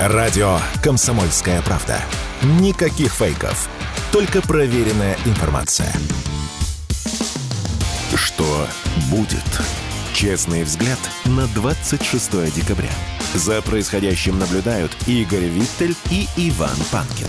Радио «Комсомольская правда». Никаких фейков. Только проверенная информация. Что будет? Честный взгляд на 26 декабря. За происходящим наблюдают Игорь Виттель и Иван Панкин.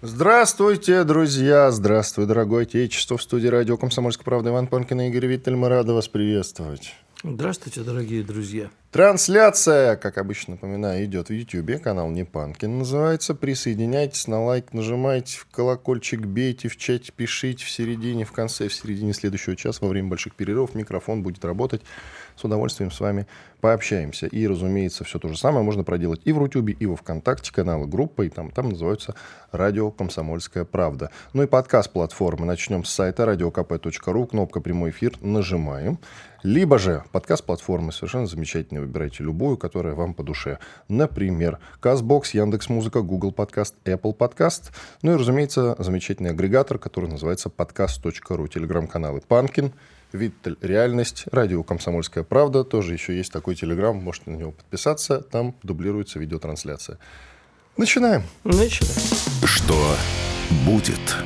Здравствуйте, друзья! Здравствуй, дорогое отечество! В студии радио «Комсомольская правда» Иван Панкин и Игорь Виттель. Мы рады вас приветствовать. Здравствуйте, дорогие друзья. Трансляция, как обычно напоминаю, идет в Ютьюбе. Канал Не Панкин называется. Присоединяйтесь на лайк, нажимайте в колокольчик, бейте в чате, пишите в середине, в конце, в середине следующего часа во время больших перерывов. Микрофон будет работать. С удовольствием с вами пообщаемся. И, разумеется, все то же самое можно проделать и в Рутюбе, и во Вконтакте, каналы группы, и там, там называются «Радио Комсомольская правда». Ну и подкаст-платформы. Начнем с сайта radiokp.ru, кнопка «Прямой эфир» нажимаем. Либо же подкаст-платформы совершенно замечательные. Выбирайте любую, которая вам по душе. Например, CastBox, Яндекс.Музыка, Google Подкаст, Apple Подкаст. Ну и, разумеется, замечательный агрегатор, который называется подкаст.ру. Телеграм-каналы «Панкин», Виттель «Реальность», радио «Комсомольская правда». Тоже еще есть такой телеграм, можете на него подписаться. Там дублируется видеотрансляция. Начинаем. Начинаем. Что будет?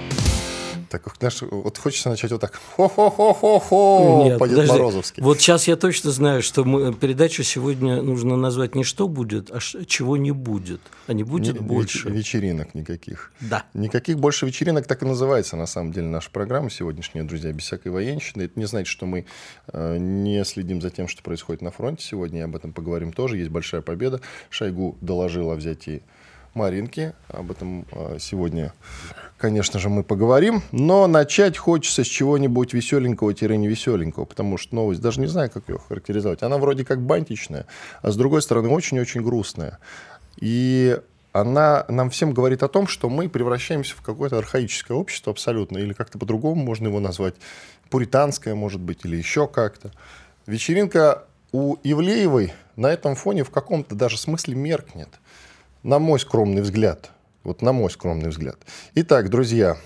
Так, знаешь, вот хочется начать вот так. Хо-хо-хо-хо-хо, Нет, по Дед подожди. Морозовски. Вот сейчас я точно знаю, что мы, передачу сегодня нужно назвать не «Что будет», а «Чего не будет». А не будет Не- больше. веч- вечеринок никаких. Да. Никаких больше вечеринок, так и называется на самом деле наша программа сегодняшняя, друзья, без всякой военщины. Это не значит, что мы э, не следим за тем, что происходит на фронте сегодня, и об этом поговорим тоже. Есть большая победа. Шойгу доложил о взятии Маринки. Об этом э, сегодня, конечно же, мы поговорим. Но начать хочется с чего-нибудь веселенького-невеселенького, потому что новость, даже не знаю, как ее характеризовать, она вроде как бантичная, а с другой стороны очень-очень грустная. И она нам всем говорит о том, что мы превращаемся в какое-то архаическое общество абсолютно, или как-то по-другому можно его назвать, пуританское, может быть, или еще как-то. Вечеринка у Ивлеевой на этом фоне в каком-то даже смысле меркнет, на мой скромный взгляд. Вот на мой скромный взгляд. Итак, друзья,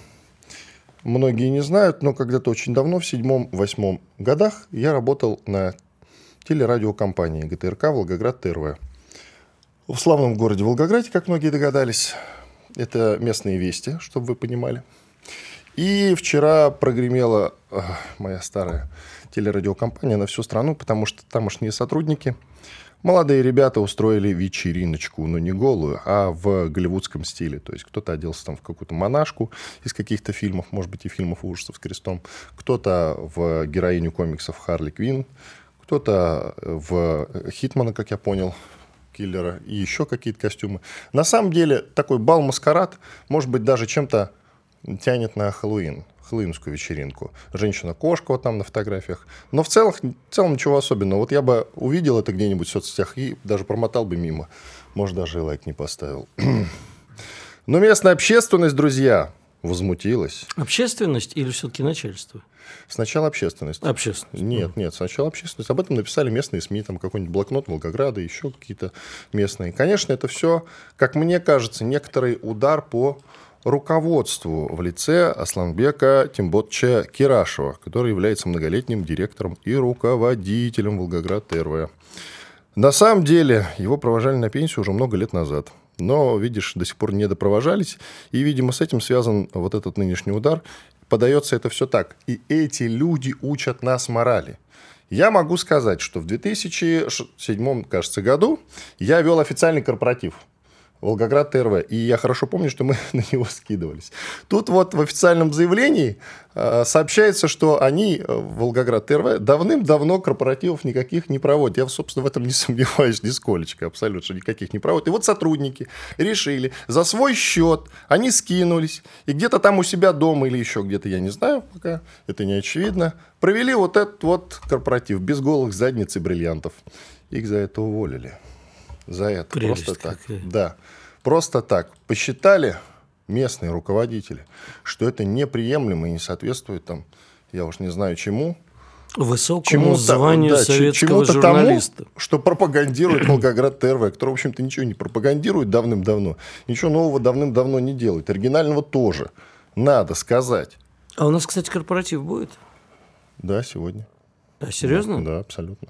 многие не знают, но когда-то очень давно, в седьмом-восьмом годах, я работал на телерадиокомпании ГТРК «Волгоград ТРВ». В славном городе Волгограде, как многие догадались, это местные вести, чтобы вы понимали. И вчера прогремела э, моя старая телерадиокомпания на всю страну, потому что тамошние сотрудники, молодые ребята устроили вечериночку, но не голую, а в голливудском стиле. То есть кто-то оделся там в какую-то монашку из каких-то фильмов, может быть, и фильмов ужасов с крестом, кто-то в героиню комиксов Харли Квин, кто-то в Хитмана, как я понял, киллера и еще какие-то костюмы. На самом деле такой бал-маскарад, может быть, даже чем-то тянет на Хэллоуин, хэллоуинскую вечеринку. Женщина-кошка вот там на фотографиях. Но в целом, в целом ничего особенного. Вот я бы увидел это где-нибудь в соцсетях и даже промотал бы мимо. Может, даже и лайк не поставил. Но местная общественность, друзья, возмутилась. Общественность или все-таки начальство? Сначала общественность. Общественность. Нет, нет, сначала общественность. Об этом написали местные СМИ, там какой-нибудь блокнот Волгограда, еще какие-то местные. Конечно, это все, как мне кажется, некоторый удар по руководству в лице Асланбека Тимботча Кирашева, который является многолетним директором и руководителем Волгоград ТРВ. На самом деле, его провожали на пенсию уже много лет назад. Но, видишь, до сих пор не допровожались. И, видимо, с этим связан вот этот нынешний удар. Подается это все так. И эти люди учат нас морали. Я могу сказать, что в 2007, кажется, году я вел официальный корпоратив. Волгоград ТРВ. И я хорошо помню, что мы на него скидывались. Тут вот в официальном заявлении э, сообщается, что они, э, Волгоград ТРВ, давным-давно корпоративов никаких не проводят. Я, собственно, в этом не сомневаюсь нисколечко, абсолютно, что никаких не проводят. И вот сотрудники решили за свой счет, они скинулись, и где-то там у себя дома или еще где-то, я не знаю пока, это не очевидно, провели вот этот вот корпоратив без голых задниц и бриллиантов. Их за это уволили. За это. Прелесть Просто так. какая. Да. Просто так. Посчитали местные руководители, что это неприемлемо и не соответствует там, я уж не знаю чему, Высокому чему-то, званию да, советского чему-то журналиста. тому, что пропагандирует Волгоград ТРВ, который, в общем-то, ничего не пропагандирует давным-давно, ничего нового давным-давно не делает, оригинального тоже. Надо сказать. А у нас, кстати, корпоратив будет? Да, сегодня. А серьезно? Да, абсолютно.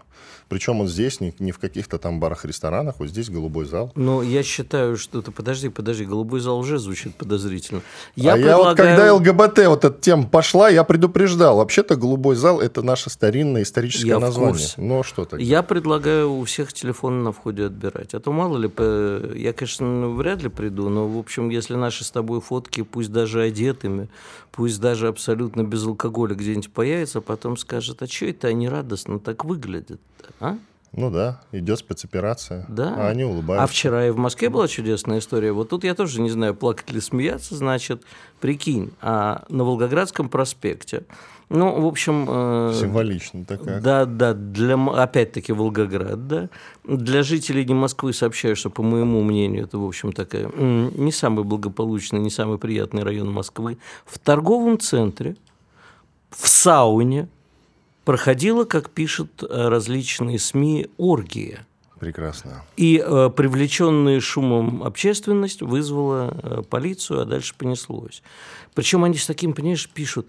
Причем он здесь, не, не в каких-то там барах-ресторанах, вот здесь голубой зал. Но я считаю, что ты подожди, подожди, голубой зал уже звучит подозрительно. Я а предлагаю... я вот когда ЛГБТ вот эта тема пошла, я предупреждал. Вообще-то голубой зал это наше старинное историческое я название. В курсе. Ну что тогда? Я предлагаю у всех телефоны на входе отбирать. А то мало ли, я, конечно, вряд ли приду, но, в общем, если наши с тобой фотки, пусть даже одетыми, пусть даже абсолютно без алкоголя где-нибудь появится, потом скажет, а что это они радостно так выглядят? А? Ну да, идет спецоперация. Да. А они улыбаются. А вчера и в Москве была чудесная история. Вот тут я тоже не знаю, плакать или смеяться, значит, прикинь, а на Волгоградском проспекте, ну, в общем... Э, Символично такая. Да, да, для, опять-таки Волгоград, да. Для жителей не Москвы сообщаю, что, по моему мнению, это, в общем, такая не самый благополучный, не самый приятный район Москвы. В торговом центре, в сауне, проходила, как пишут э, различные СМИ, оргия. Прекрасно. И э, привлеченная шумом общественность вызвала э, полицию, а дальше понеслось. Причем они с таким, понимаешь, пишут,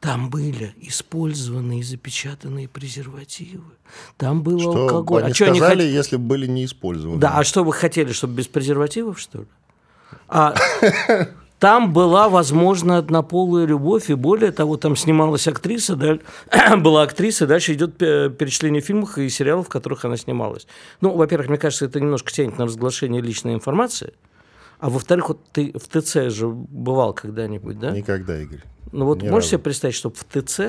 там были использованные и запечатанные презервативы, там был что алкоголь. Они а что сказали, они хот... если были не использованы. Да, а что вы хотели, чтобы без презервативов, что ли? А там была, возможно, однополая любовь, и более того, там снималась актриса, да, была актриса, дальше идет перечисление фильмов и сериалов, в которых она снималась. Ну, во-первых, мне кажется, это немножко тянет на разглашение личной информации, а во-вторых, вот ты в ТЦ же бывал когда-нибудь, да? Никогда, Игорь. Ну вот Ни можешь разу. себе представить, чтобы в ТЦ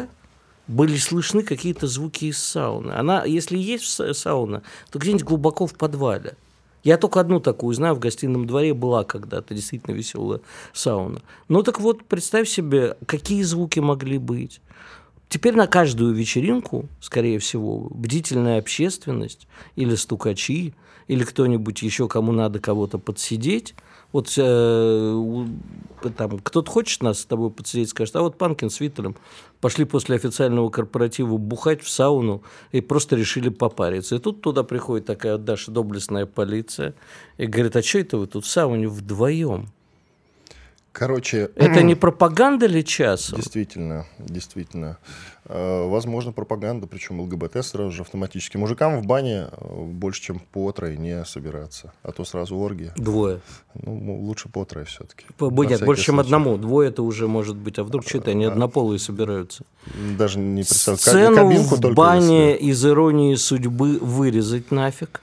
были слышны какие-то звуки из сауны. Она, если есть сауна, то где-нибудь глубоко в подвале. Я только одну такую знаю, в гостином дворе была когда-то действительно веселая сауна. Ну так вот, представь себе, какие звуки могли быть. Теперь на каждую вечеринку, скорее всего, бдительная общественность или стукачи, или кто-нибудь еще, кому надо кого-то подсидеть, вот э, там кто-то хочет нас с тобой подсидеть, скажет, а вот Панкин с Виттером пошли после официального корпоратива бухать в сауну и просто решили попариться. И тут туда приходит такая Даша доблестная полиция и говорит, а что это вы тут в сауне вдвоем? Короче... Это не пропаганда ли часом? Действительно, действительно. Э, Возможно, пропаганда, причем ЛГБТ сразу же автоматически. Мужикам в бане э, больше, чем по трое не собираться, а то сразу оргия. Двое. Ну, лучше по трое все-таки. Нет, больше, чем одному. Двое это уже может быть. А вдруг что-то они однополые собираются? Даже не представляю. Сцену в бане из иронии судьбы вырезать нафиг.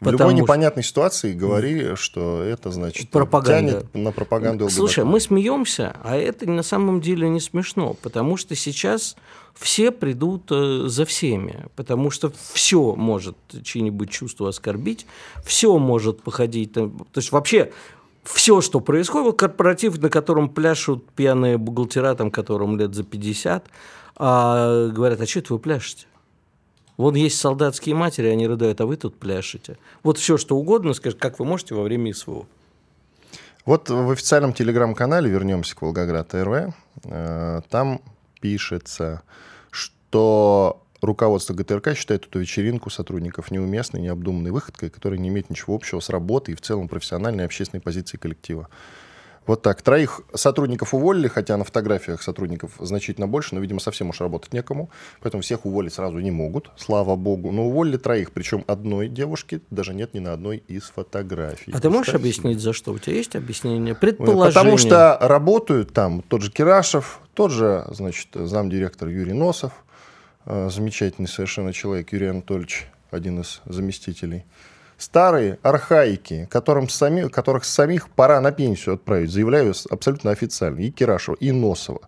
В любой непонятной ситуации говори, что это, значит, Пропаганда. тянет на пропаганду ЛГБТ. Слушай, мы смеемся, а это на самом деле не смешно, потому что сейчас все придут э, за всеми, потому что все может чьи-нибудь чувства оскорбить, все может походить, то есть вообще все, что происходит, корпоратив, на котором пляшут пьяные бухгалтера, там, которым лет за 50, а говорят, а что это вы пляшете? Вон есть солдатские матери, они рыдают, а вы тут пляшете. Вот все, что угодно, скажет, как вы можете во время СВО. Вот в официальном телеграм-канале, вернемся к Волгоград РВ, э, там пишется, что руководство ГТРК считает эту вечеринку сотрудников неуместной, необдуманной выходкой, которая не имеет ничего общего с работой и в целом профессиональной и общественной позицией коллектива. Вот так. Троих сотрудников уволили, хотя на фотографиях сотрудников значительно больше, но, видимо, совсем уж работать некому. Поэтому всех уволить сразу не могут, слава богу. Но уволили троих, причем одной девушки даже нет ни на одной из фотографий. А ты можешь себе. объяснить, за что? У тебя есть объяснение? Предположение? Потому что работают там тот же Кирашев, тот же, значит, замдиректор Юрий Носов, э, замечательный совершенно человек Юрий Анатольевич, один из заместителей. Старые архаики, которым сами, которых самих пора на пенсию отправить, заявляю абсолютно официально, и Кирашева, и Носова.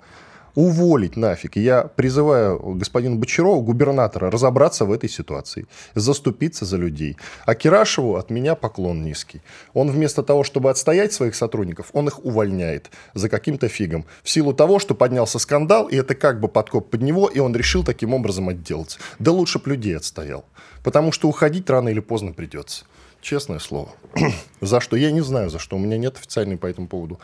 Уволить нафиг. Я призываю господина Бочарова, губернатора, разобраться в этой ситуации, заступиться за людей. А Кирашеву от меня поклон низкий. Он вместо того, чтобы отстоять своих сотрудников, он их увольняет за каким-то фигом. В силу того, что поднялся скандал, и это как бы подкоп под него, и он решил таким образом отделаться. Да лучше б людей отстоял. Потому что уходить рано или поздно придется. Честное слово. за что? Я не знаю, за что. У меня нет официальной по этому поводу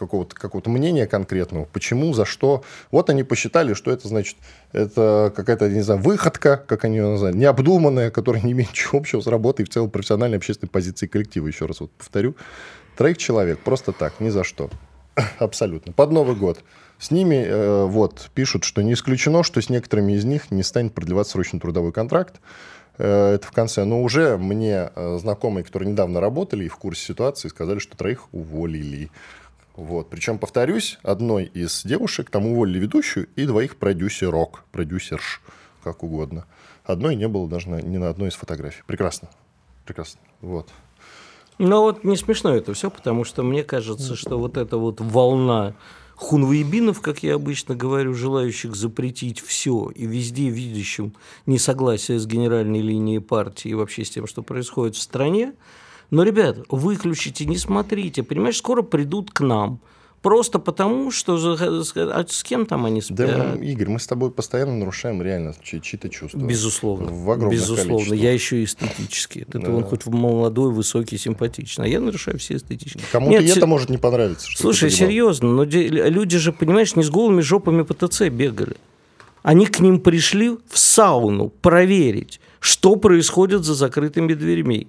какого-то какого мнения конкретного. Почему, за что. Вот они посчитали, что это, значит, это какая-то, не знаю, выходка, как они ее назвали, необдуманная, которая не имеет ничего общего с работой в целом профессиональной общественной позицией коллектива. Еще раз вот повторю. Троих человек, просто так, ни за что. Абсолютно. Под Новый год. С ними э, вот пишут, что не исключено, что с некоторыми из них не станет продлеваться срочный трудовой контракт. Э, это в конце. Но уже мне э, знакомые, которые недавно работали и в курсе ситуации, сказали, что троих уволили. Вот. Причем, повторюсь, одной из девушек там уволили ведущую и двоих продюсерок, продюсерш, как угодно. Одной не было даже на, ни на одной из фотографий. Прекрасно. Прекрасно. Вот. Но вот не смешно это все, потому что мне кажется, что вот эта вот волна хунвейбинов, как я обычно говорю, желающих запретить все и везде видящим несогласие с генеральной линией партии и вообще с тем, что происходит в стране. Но, ребят, выключите, не смотрите. Понимаешь, скоро придут к нам. Просто потому, что а с кем там они спят? Да, Игорь, мы с тобой постоянно нарушаем реально чьи-то чувства. Безусловно. В Безусловно. Количестве. Я еще и эстетически. Это да. он хоть молодой, высокий, симпатичный. А я нарушаю все эстетические. Кому-то Нет, это может не понравиться. Слушай, серьезно, но люди же, понимаешь, не с голыми жопами по ТЦ бегали. Они к ним пришли в сауну проверить, что происходит за закрытыми дверьми.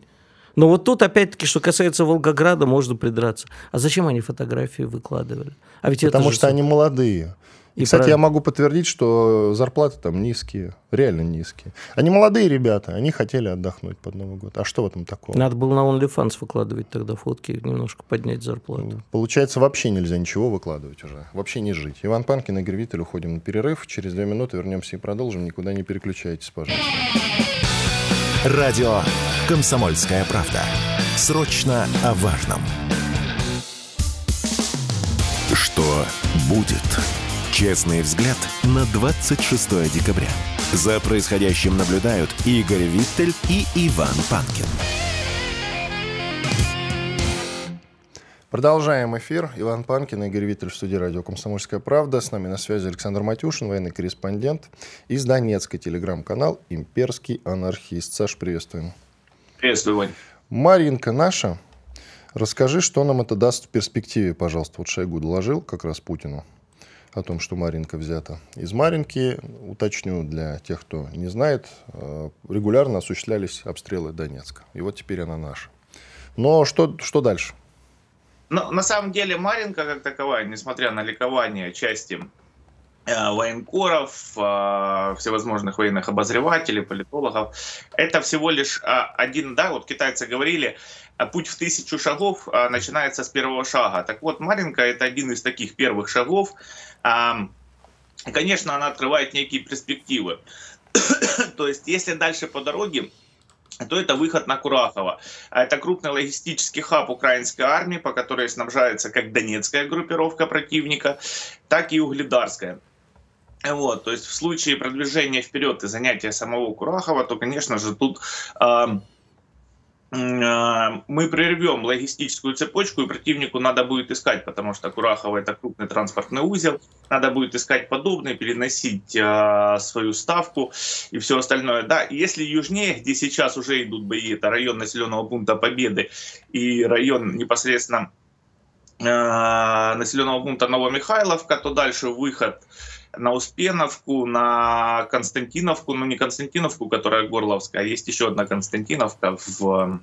Но вот тут, опять-таки, что касается Волгограда, можно придраться. А зачем они фотографии выкладывали? А ведь Потому это что же... они молодые. И, кстати, правильно. я могу подтвердить, что зарплаты там низкие, реально низкие. Они молодые ребята, они хотели отдохнуть под Новый год. А что в этом такого? Надо было на OnlyFans выкладывать тогда фотки, немножко поднять зарплату. Получается, вообще нельзя ничего выкладывать уже. Вообще не жить. Иван Панкин, Игорь Виттель, уходим на перерыв. Через две минуты вернемся и продолжим. Никуда не переключайтесь, пожалуйста. Радио «Комсомольская правда». Срочно о важном. Что будет? Честный взгляд на 26 декабря. За происходящим наблюдают Игорь Виттель и Иван Панкин. Продолжаем эфир. Иван Панкин, Игорь Виттель в студии радио «Комсомольская правда». С нами на связи Александр Матюшин, военный корреспондент из Донецка, телеграм-канал «Имперский анархист». Саш, приветствуем. Приветствую, Вань. Маринка наша. Расскажи, что нам это даст в перспективе, пожалуйста. Вот Шойгу доложил как раз Путину о том, что Маринка взята. Из Маринки, уточню для тех, кто не знает, э, регулярно осуществлялись обстрелы Донецка. И вот теперь она наша. Но что, что дальше? Но на самом деле Маринка как таковая, несмотря на ликование части военкоров, э, всевозможных военных обозревателей, политологов, это всего лишь э, один, да, вот китайцы говорили, путь в тысячу шагов начинается с первого шага. Так вот, Маринка это один из таких первых шагов. Конечно, она открывает некие перспективы. То есть, если дальше по дороге то это выход на Курахово. Это крупный логистический хаб украинской армии, по которой снабжается как донецкая группировка противника, так и угледарская. Вот, то есть в случае продвижения вперед и занятия самого Курахова, то, конечно же, тут э, мы прервем логистическую цепочку, и противнику надо будет искать, потому что Курахово это крупный транспортный узел, надо будет искать подобное, переносить э, свою ставку и все остальное. Да, если южнее, где сейчас уже идут бои, это район населенного пункта Победы и район непосредственно э, населенного пункта Новомихайловка, то дальше выход на Успеновку, на Константиновку, ну не Константиновку, которая Горловская, а есть еще одна Константиновка в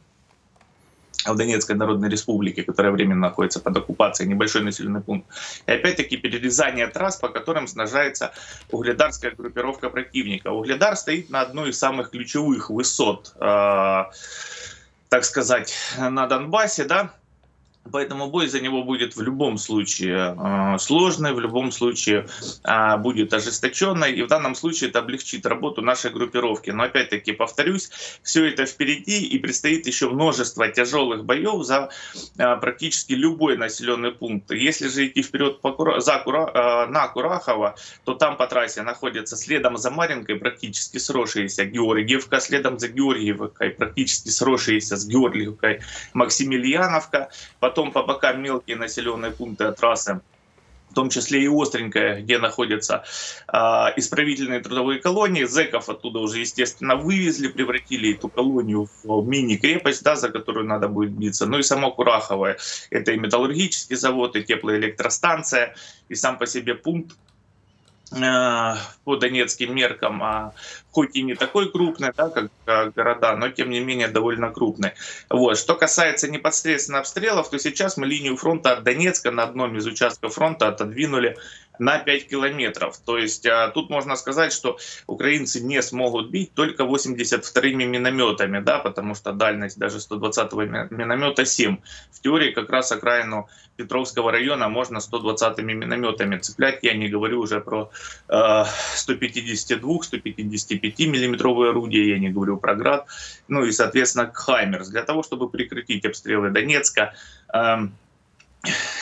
в Донецкой Народной Республике, которая временно находится под оккупацией, небольшой населенный пункт. И опять-таки перерезание трасс, по которым снажается угледарская группировка противника. Угледар стоит на одной из самых ключевых высот, э, так сказать, на Донбассе, да, Поэтому бой за него будет в любом случае э, сложный, в любом случае э, будет ожесточенный, и в данном случае это облегчит работу нашей группировки. Но опять-таки повторюсь, все это впереди, и предстоит еще множество тяжелых боев за э, практически любой населенный пункт. Если же идти вперед по за Кура, на Курахово, то там по трассе находится следом за Маринкой практически сросшиеся Георгиевка, следом за Георгиевкой практически сросшиеся с Георгиевкой Максимiliaновка, потом по бокам мелкие населенные пункты от трассы, в том числе и Остренькая, где находятся э, исправительные трудовые колонии. Зеков оттуда уже, естественно, вывезли, превратили эту колонию в мини-крепость, да, за которую надо будет биться. Ну и само Кураховое. Это и металлургический завод, и теплоэлектростанция, и сам по себе пункт по донецким меркам, а хоть и не такой крупный, да, как города, но тем не менее довольно крупный. Вот. Что касается непосредственно обстрелов, то сейчас мы линию фронта от Донецка на одном из участков фронта отодвинули на 5 километров. То есть а, тут можно сказать, что украинцы не смогут бить только 82-ми минометами, да, потому что дальность даже 120-го миномета 7. В теории как раз окраину Петровского района можно 120-ми минометами цеплять. Я не говорю уже про э, 152-155 миллиметровые орудия, я не говорю про град. Ну и, соответственно, Хаймерс. Для того, чтобы прекратить обстрелы Донецка, э,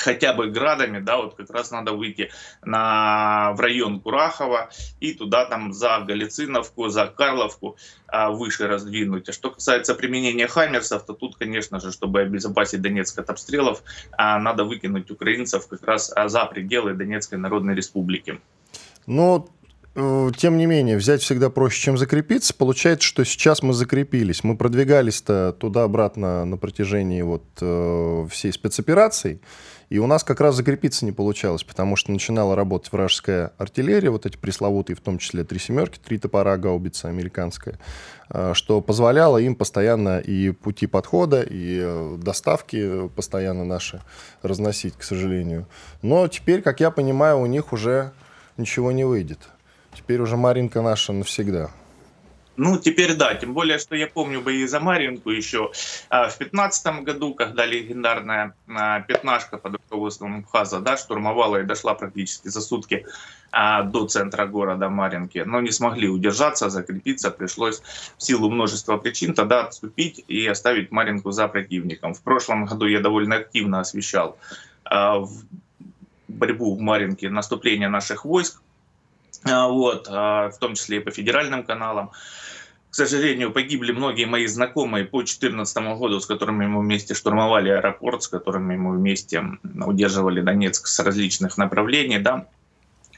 хотя бы градами, да, вот как раз надо выйти на, в район Курахова и туда там за Галициновку, за Карловку а, выше раздвинуть. А что касается применения хаммерсов, то тут, конечно же, чтобы обезопасить Донецк от обстрелов, а, надо выкинуть украинцев как раз а, за пределы Донецкой Народной Республики. Э, тем не менее, взять всегда проще, чем закрепиться. Получается, что сейчас мы закрепились. Мы продвигались-то туда-обратно на протяжении вот э, всей спецоперации. И у нас как раз закрепиться не получалось, потому что начинала работать вражеская артиллерия, вот эти пресловутые, в том числе три семерки, три топора гаубица американская, э, что позволяло им постоянно и пути подхода, и э, доставки постоянно наши разносить, к сожалению. Но теперь, как я понимаю, у них уже ничего не выйдет. Теперь уже Маринка наша навсегда. Ну, теперь да, тем более, что я помню бои за Маринку еще а, в 2015 году, когда легендарная а, пятнашка под руководством Хаза да, штурмовала и дошла практически за сутки а, до центра города Маринки, но не смогли удержаться, закрепиться, пришлось в силу множества причин тогда отступить и оставить Маринку за противником. В прошлом году я довольно активно освещал борьбу в Маринке, наступление наших войск, вот, а, в том числе и по федеральным каналам. К сожалению, погибли многие мои знакомые по 2014 году, с которыми мы вместе штурмовали аэропорт, с которыми мы вместе удерживали Донецк с различных направлений, да,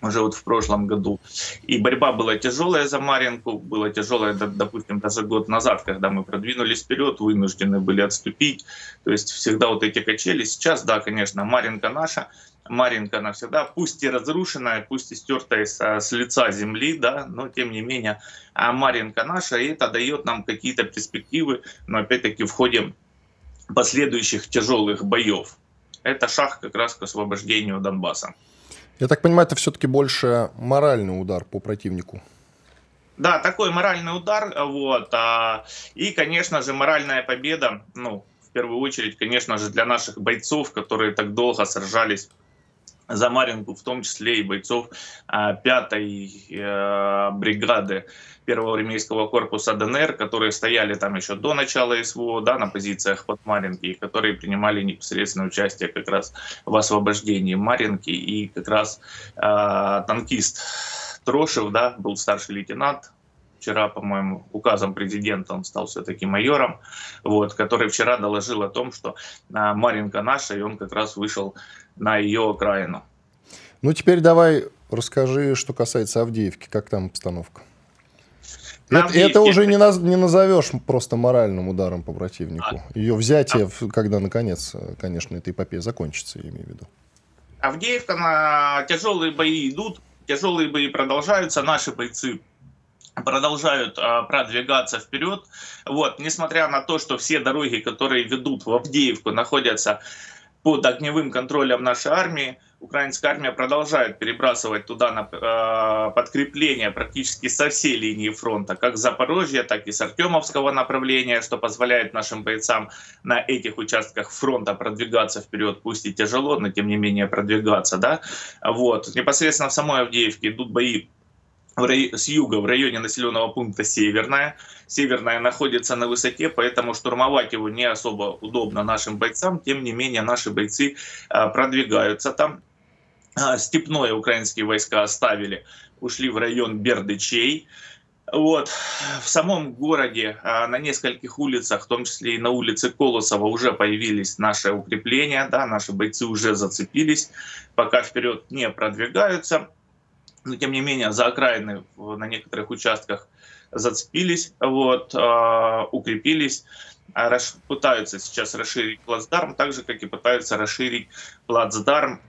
уже вот в прошлом году. И борьба была тяжелая за Маринку, была тяжелая, допустим, даже год назад, когда мы продвинулись вперед, вынуждены были отступить. То есть всегда вот эти качели. Сейчас, да, конечно, Маринка наша, Маринка навсегда, пусть и разрушенная, пусть и стертая с, с лица земли, да, но тем не менее а Маринка наша, и это дает нам какие-то перспективы, но опять-таки в ходе последующих тяжелых боев. Это шаг как раз к освобождению Донбасса. Я так понимаю, это все-таки больше моральный удар по противнику. Да, такой моральный удар, вот, а, и, конечно же, моральная победа, ну, в первую очередь, конечно же, для наших бойцов, которые так долго сражались за Маринку, в том числе и бойцов 5-й а, э, бригады первого армейского корпуса ДНР, которые стояли там еще до начала СВО, да, на позициях под Маринки, и которые принимали непосредственное участие как раз в освобождении Маринки, и как раз э, танкист Трошев, да, был старший лейтенант, вчера, по-моему, указом президента он стал все-таки майором, вот, который вчера доложил о том, что а, Маринка наша, и он как раз вышел на ее окраину. Ну, теперь давай расскажи, что касается Авдеевки, как там обстановка? Это, это уже не, наз, не назовешь просто моральным ударом по противнику. А, Ее взятие, а, когда наконец, конечно, эта эпопея закончится, я имею в виду. Авдеевка, на тяжелые бои идут, тяжелые бои продолжаются, наши бойцы продолжают а, продвигаться вперед. Вот, несмотря на то, что все дороги, которые ведут в Авдеевку, находятся под огневым контролем нашей армии, украинская армия продолжает перебрасывать туда на, э, подкрепления практически со всей линии фронта, как с Запорожья, так и с Артемовского направления, что позволяет нашим бойцам на этих участках фронта продвигаться вперед, пусть и тяжело, но тем не менее продвигаться. Да? Вот. Непосредственно в самой Авдеевке идут бои с юга в районе населенного пункта Северная. Северная находится на высоте, поэтому штурмовать его не особо удобно нашим бойцам. Тем не менее, наши бойцы а, продвигаются там. А, степное украинские войска оставили, ушли в район Бердычей. Вот. В самом городе а, на нескольких улицах, в том числе и на улице Колосова, уже появились наши укрепления, да, наши бойцы уже зацепились, пока вперед не продвигаются но тем не менее за окраины на некоторых участках зацепились, вот, э, укрепились, расш... пытаются сейчас расширить плацдарм, так же, как и пытаются расширить плацдарм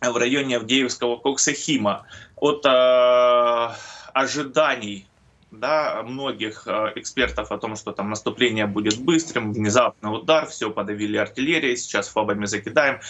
в районе Авдеевского Коксахима от э, ожиданий да, многих э, экспертов о том, что там наступление будет быстрым, внезапный удар, все подавили артиллерией, сейчас фабами закидаем.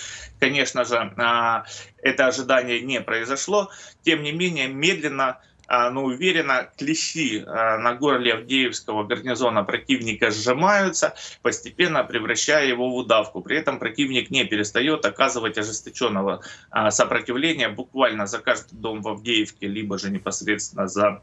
Конечно же, э, это ожидание не произошло. Тем не менее, медленно а, но уверенно клещи а, на горле Авдеевского гарнизона противника сжимаются, постепенно превращая его в удавку. При этом противник не перестает оказывать ожесточенного а, сопротивления буквально за каждый дом в Авдеевке, либо же непосредственно за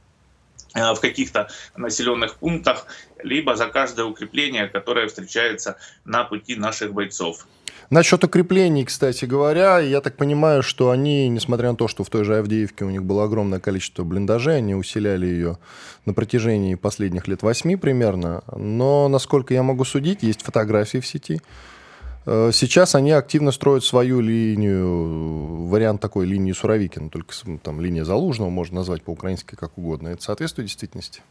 в каких-то населенных пунктах, либо за каждое укрепление, которое встречается на пути наших бойцов. Насчет укреплений, кстати говоря, я так понимаю, что они, несмотря на то, что в той же Авдеевке у них было огромное количество блиндажей, они усиляли ее на протяжении последних лет восьми примерно, но, насколько я могу судить, есть фотографии в сети, э, Сейчас они активно строят свою линию, вариант такой линии Суровикина, только там линия Залужного можно назвать по-украински как угодно. Это соответствует действительности?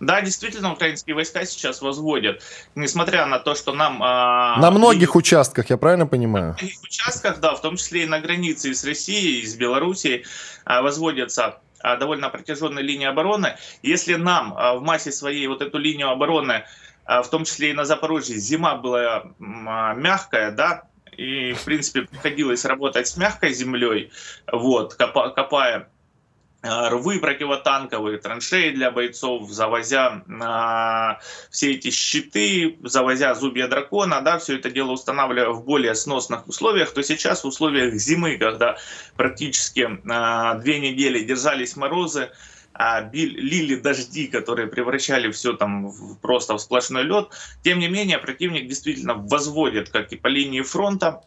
Да, действительно, украинские войска сейчас возводят, несмотря на то, что нам... А, на многих и, участках, я правильно понимаю? На многих участках, да, в том числе и на границе с Россией, и с Белоруссией а, возводятся а, довольно протяженные линии обороны. Если нам в массе своей вот эту линию обороны, в том числе и на Запорожье, зима была а, мягкая, да, и, в принципе, приходилось работать с мягкой землей, вот, копая Э, рвы противотанковые, траншеи для бойцов, завозя э, все эти щиты, завозя зубья дракона, да, все это дело устанавливая в более сносных условиях, то сейчас в условиях зимы, когда практически э, две недели держались морозы, а лили дожди, которые превращали все там в, просто в сплошной лед. Тем не менее, противник действительно возводит, как и по линии фронта,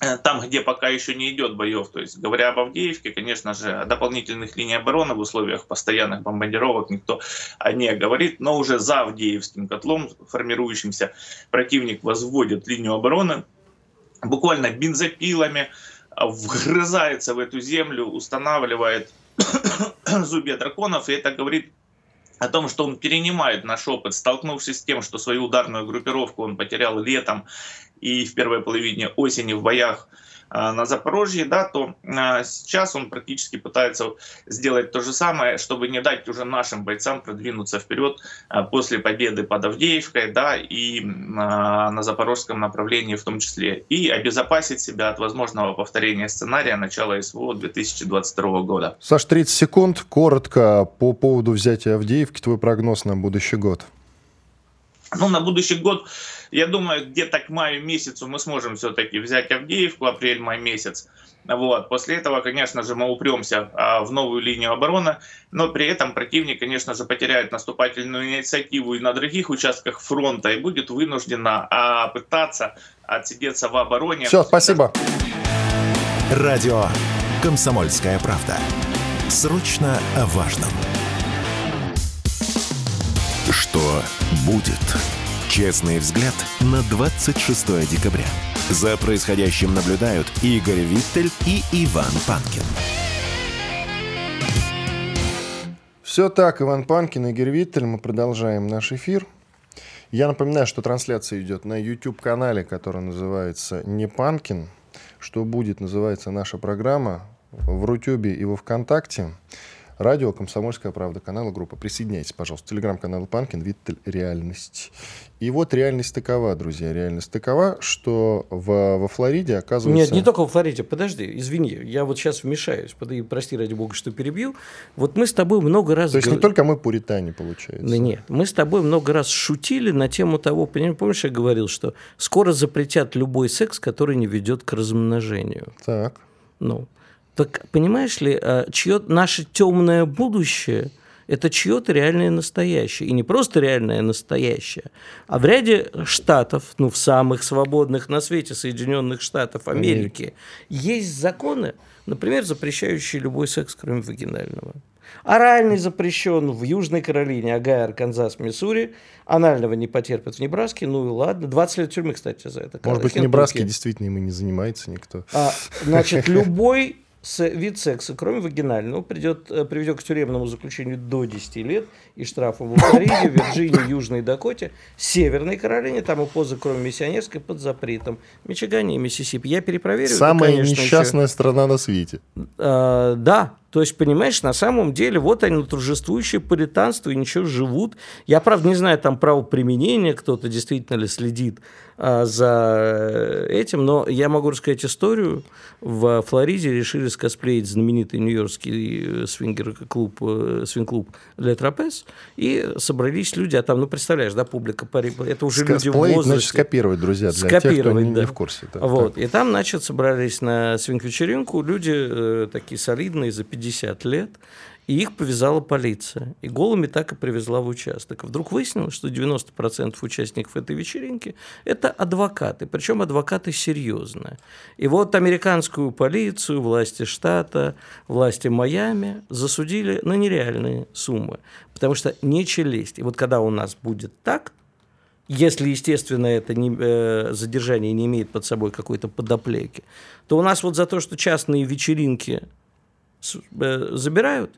Э, там, где пока еще не идет боев. То есть, говоря об Авдеевке, конечно же, о дополнительных линий обороны в условиях постоянных бомбардировок никто не говорит, но уже за Авдеевским котлом формирующимся противник возводит линию обороны буквально бензопилами, вгрызается в эту землю, устанавливает зубья драконов, и это говорит о том, что он перенимает наш опыт, столкнувшись с тем, что свою ударную группировку он потерял летом и в первой половине осени в боях на Запорожье, да, то а, сейчас он практически пытается сделать то же самое, чтобы не дать уже нашим бойцам продвинуться вперед а, после победы под Авдеевкой, да, и на запорожском направлении в том числе, и обезопасить себя от возможного повторения сценария начала СВО 2022 года. Саш, 30 секунд, коротко по поводу взятия Авдеевки, твой прогноз на будущий год. Ну, на будущий год, я думаю, где-то к маю месяцу мы сможем все-таки взять Авдеевку, апрель-май месяц. Вот. После этого, конечно же, мы упремся а, в новую линию обороны, но при этом противник, конечно же, потеряет наступательную инициативу и на других участках фронта и будет вынуждена а, пытаться отсидеться в обороне. Все, спасибо. Радио «Комсомольская правда». Срочно о важном. Что будет? Честный взгляд на 26 декабря. За происходящим наблюдают Игорь Виттель и Иван Панкин. Все так, Иван Панкин, Игорь Виттель. Мы продолжаем наш эфир. Я напоминаю, что трансляция идет на YouTube-канале, который называется «Не Панкин». Что будет, называется наша программа в Рутюбе и во Вконтакте. Радио «Комсомольская правда», канал группа. Присоединяйтесь, пожалуйста. Телеграм-канал Панкин, Виттель, реальность. И вот реальность такова, друзья, реальность такова, что в, во Флориде оказывается... Нет, не только во Флориде, подожди, извини, я вот сейчас вмешаюсь, подожди, прости, ради бога, что перебью. Вот мы с тобой много раз... То есть не только мы пуритане, получается? Ну, нет, мы с тобой много раз шутили на тему того, помнишь, я говорил, что скоро запретят любой секс, который не ведет к размножению. Так. Ну, так понимаешь ли, э, чье наше темное будущее – это чье-то реальное настоящее. И не просто реальное настоящее, а в ряде штатов, ну, в самых свободных на свете Соединенных Штатов Америки, есть законы, например, запрещающие любой секс, кроме вагинального. Оральный запрещен в Южной Каролине, Агай, Арканзас, Миссури. Анального не потерпят в Небраске. Ну и ладно. 20 лет тюрьмы, кстати, за это. Может быть, в Небраске действительно им и не занимается никто. А, значит, любой с, вид секса, кроме вагинального, придет, э, приведет к тюремному заключению до 10 лет и штрафу в Флориде, Вирджинии, Южной Дакоте, Северной Каролине, там и поза, кроме миссионерской, под запретом. Мичигане и Миссисипи. Я перепроверю. Самая конечно, несчастная еще... страна на свете. А, да, то есть, понимаешь, на самом деле, вот они, торжествующие паританство, и ничего живут. Я, правда, не знаю, там правоприменение, кто-то действительно ли следит а, за этим, но я могу рассказать историю. В Флориде решили скосплеить знаменитый нью-йоркский э, свингер-клуб, э, свинг-клуб для трапез, и собрались люди, а там, ну, представляешь, да, публика, это уже люди в возрасте. значит, скопировать, друзья, для скопировать, тех, кто не, да. не в курсе. Да, вот, так. и там, значит, собрались на свинг-вечеринку люди э, такие солидные, за 50 лет, и их повязала полиция. И голыми так и привезла в участок. Вдруг выяснилось, что 90% участников этой вечеринки – это адвокаты. Причем адвокаты серьезные. И вот американскую полицию, власти штата, власти Майами засудили на нереальные суммы. Потому что нечего лезть. И вот когда у нас будет так, если, естественно, это не, э, задержание не имеет под собой какой-то подоплеки, то у нас вот за то, что частные вечеринки забирают,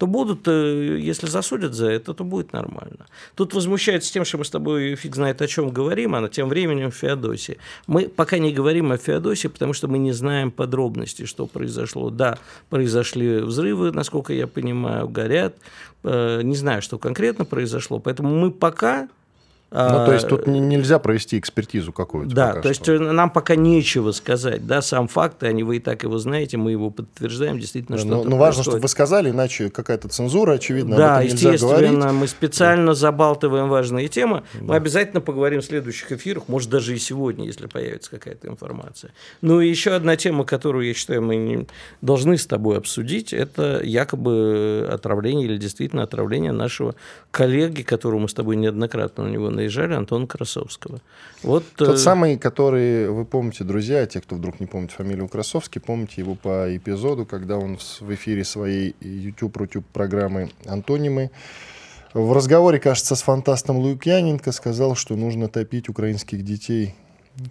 то будут, э, если засудят за это, то будет нормально. Тут возмущаются тем, что мы с тобой фиг знает о чем говорим, а тем временем в Феодосии. Мы пока не говорим о Феодосии, потому что мы не знаем подробностей, что произошло. Да, произошли взрывы, насколько я понимаю, горят. Э, не знаю, что конкретно произошло, поэтому мы пока ну, то есть тут а, нельзя провести экспертизу какую-то. Да, то есть нам пока нечего сказать. Да, сам факт, они вы и так его знаете, мы его подтверждаем, действительно, что Но, но важно, чтобы вы сказали, иначе какая-то цензура, очевидно, да, об этом нельзя естественно, говорить. мы специально да. забалтываем важные темы. Да. Мы обязательно поговорим в следующих эфирах, может, даже и сегодня, если появится какая-то информация. Ну и еще одна тема, которую, я считаю, мы должны с тобой обсудить, это якобы отравление или действительно отравление нашего коллеги, которого мы с тобой неоднократно на него наезжали, Антона Красовского. Вот, Тот э... самый, который, вы помните, друзья, те, кто вдруг не помнит фамилию Красовский, помните его по эпизоду, когда он в эфире своей YouTube-рутюб программы «Антонимы» в разговоре, кажется, с фантастом Лукьяненко сказал, что нужно топить украинских детей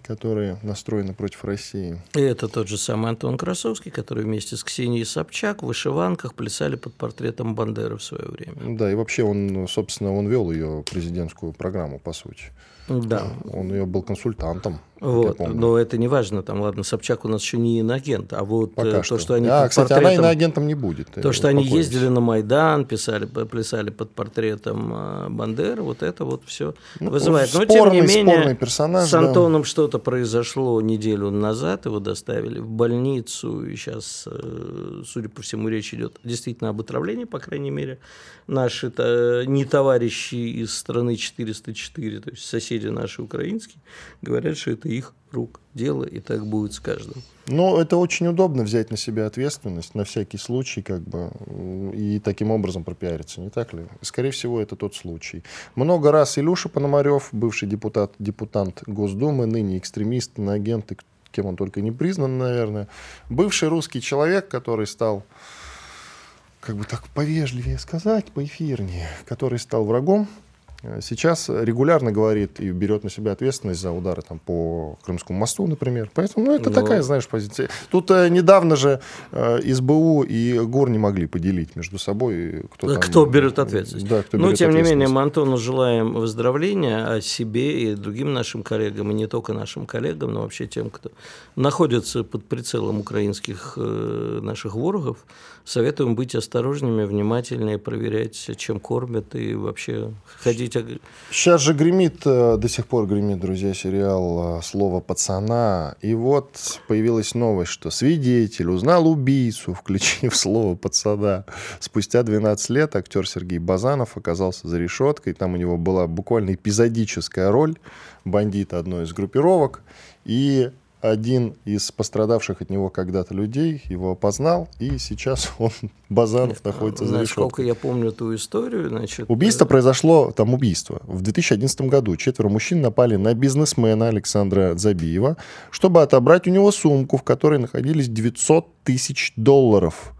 которые настроены против России. И это тот же самый Антон Красовский, который вместе с Ксенией Собчак в вышиванках плясали под портретом Бандеры в свое время. Да, и вообще он, собственно, он вел ее президентскую программу, по сути. Да. Он ее был консультантом. Вот. Но это не важно. Там, ладно, Собчак у нас еще не иноагент, а вот Пока то, что, что они а, кстати, портретом, она иноагентом не будет. То, что они ездили на Майдан, писали, плясали под портретом а, Бандеры, вот это вот все ну, вызывает. Но, спорный, тем не менее, персонаж, с Антоном да. что-то произошло неделю назад, его доставили в больницу, и сейчас, э, судя по всему, речь идет действительно об отравлении, по крайней мере. Наши -то, не товарищи из страны 404, то есть соседи наши украинские, говорят, что это их рук дело, и так будет с каждым. Ну, это очень удобно взять на себя ответственность на всякий случай, как бы, и таким образом пропиариться, не так ли? Скорее всего, это тот случай. Много раз Илюша Пономарев, бывший депутат, депутант Госдумы, ныне экстремист, агент, кем он только не признан, наверное, бывший русский человек, который стал как бы так повежливее сказать, поэфирнее, который стал врагом сейчас регулярно говорит и берет на себя ответственность за удары там, по Крымскому мосту, например. Поэтому ну, это Но... Ну, такая, знаешь, позиция. Тут э, недавно же э, СБУ и ГОР не могли поделить между собой. Кто, там, кто берет ответственность. Да, кто Но, берет тем не менее, мы Антону желаем выздоровления, а себе и другим нашим коллегам, и не только нашим коллегам, но вообще тем, кто находится под прицелом украинских э, наших ворогов, советуем быть осторожными, внимательнее, проверять, чем кормят, и вообще ходить... Сейчас же гремит, э, до сих пор гремит, друзья, сериал э, «Слово пацана». И вот появилась новость, что свидетель узнал убийцу, включив слово пацана. Спустя 12 лет актер Сергей Базанов оказался за решеткой. Там у него была буквально эпизодическая роль бандита одной из группировок. И один из пострадавших от него когда-то людей его опознал, и сейчас он, Базанов, находится за решеткой. Насколько я помню ту историю, значит... Убийство э, произошло, там убийство. В 2011 году четверо мужчин напали на бизнесмена Александра Забиева, чтобы отобрать у него сумку, в которой находились 900 тысяч долларов.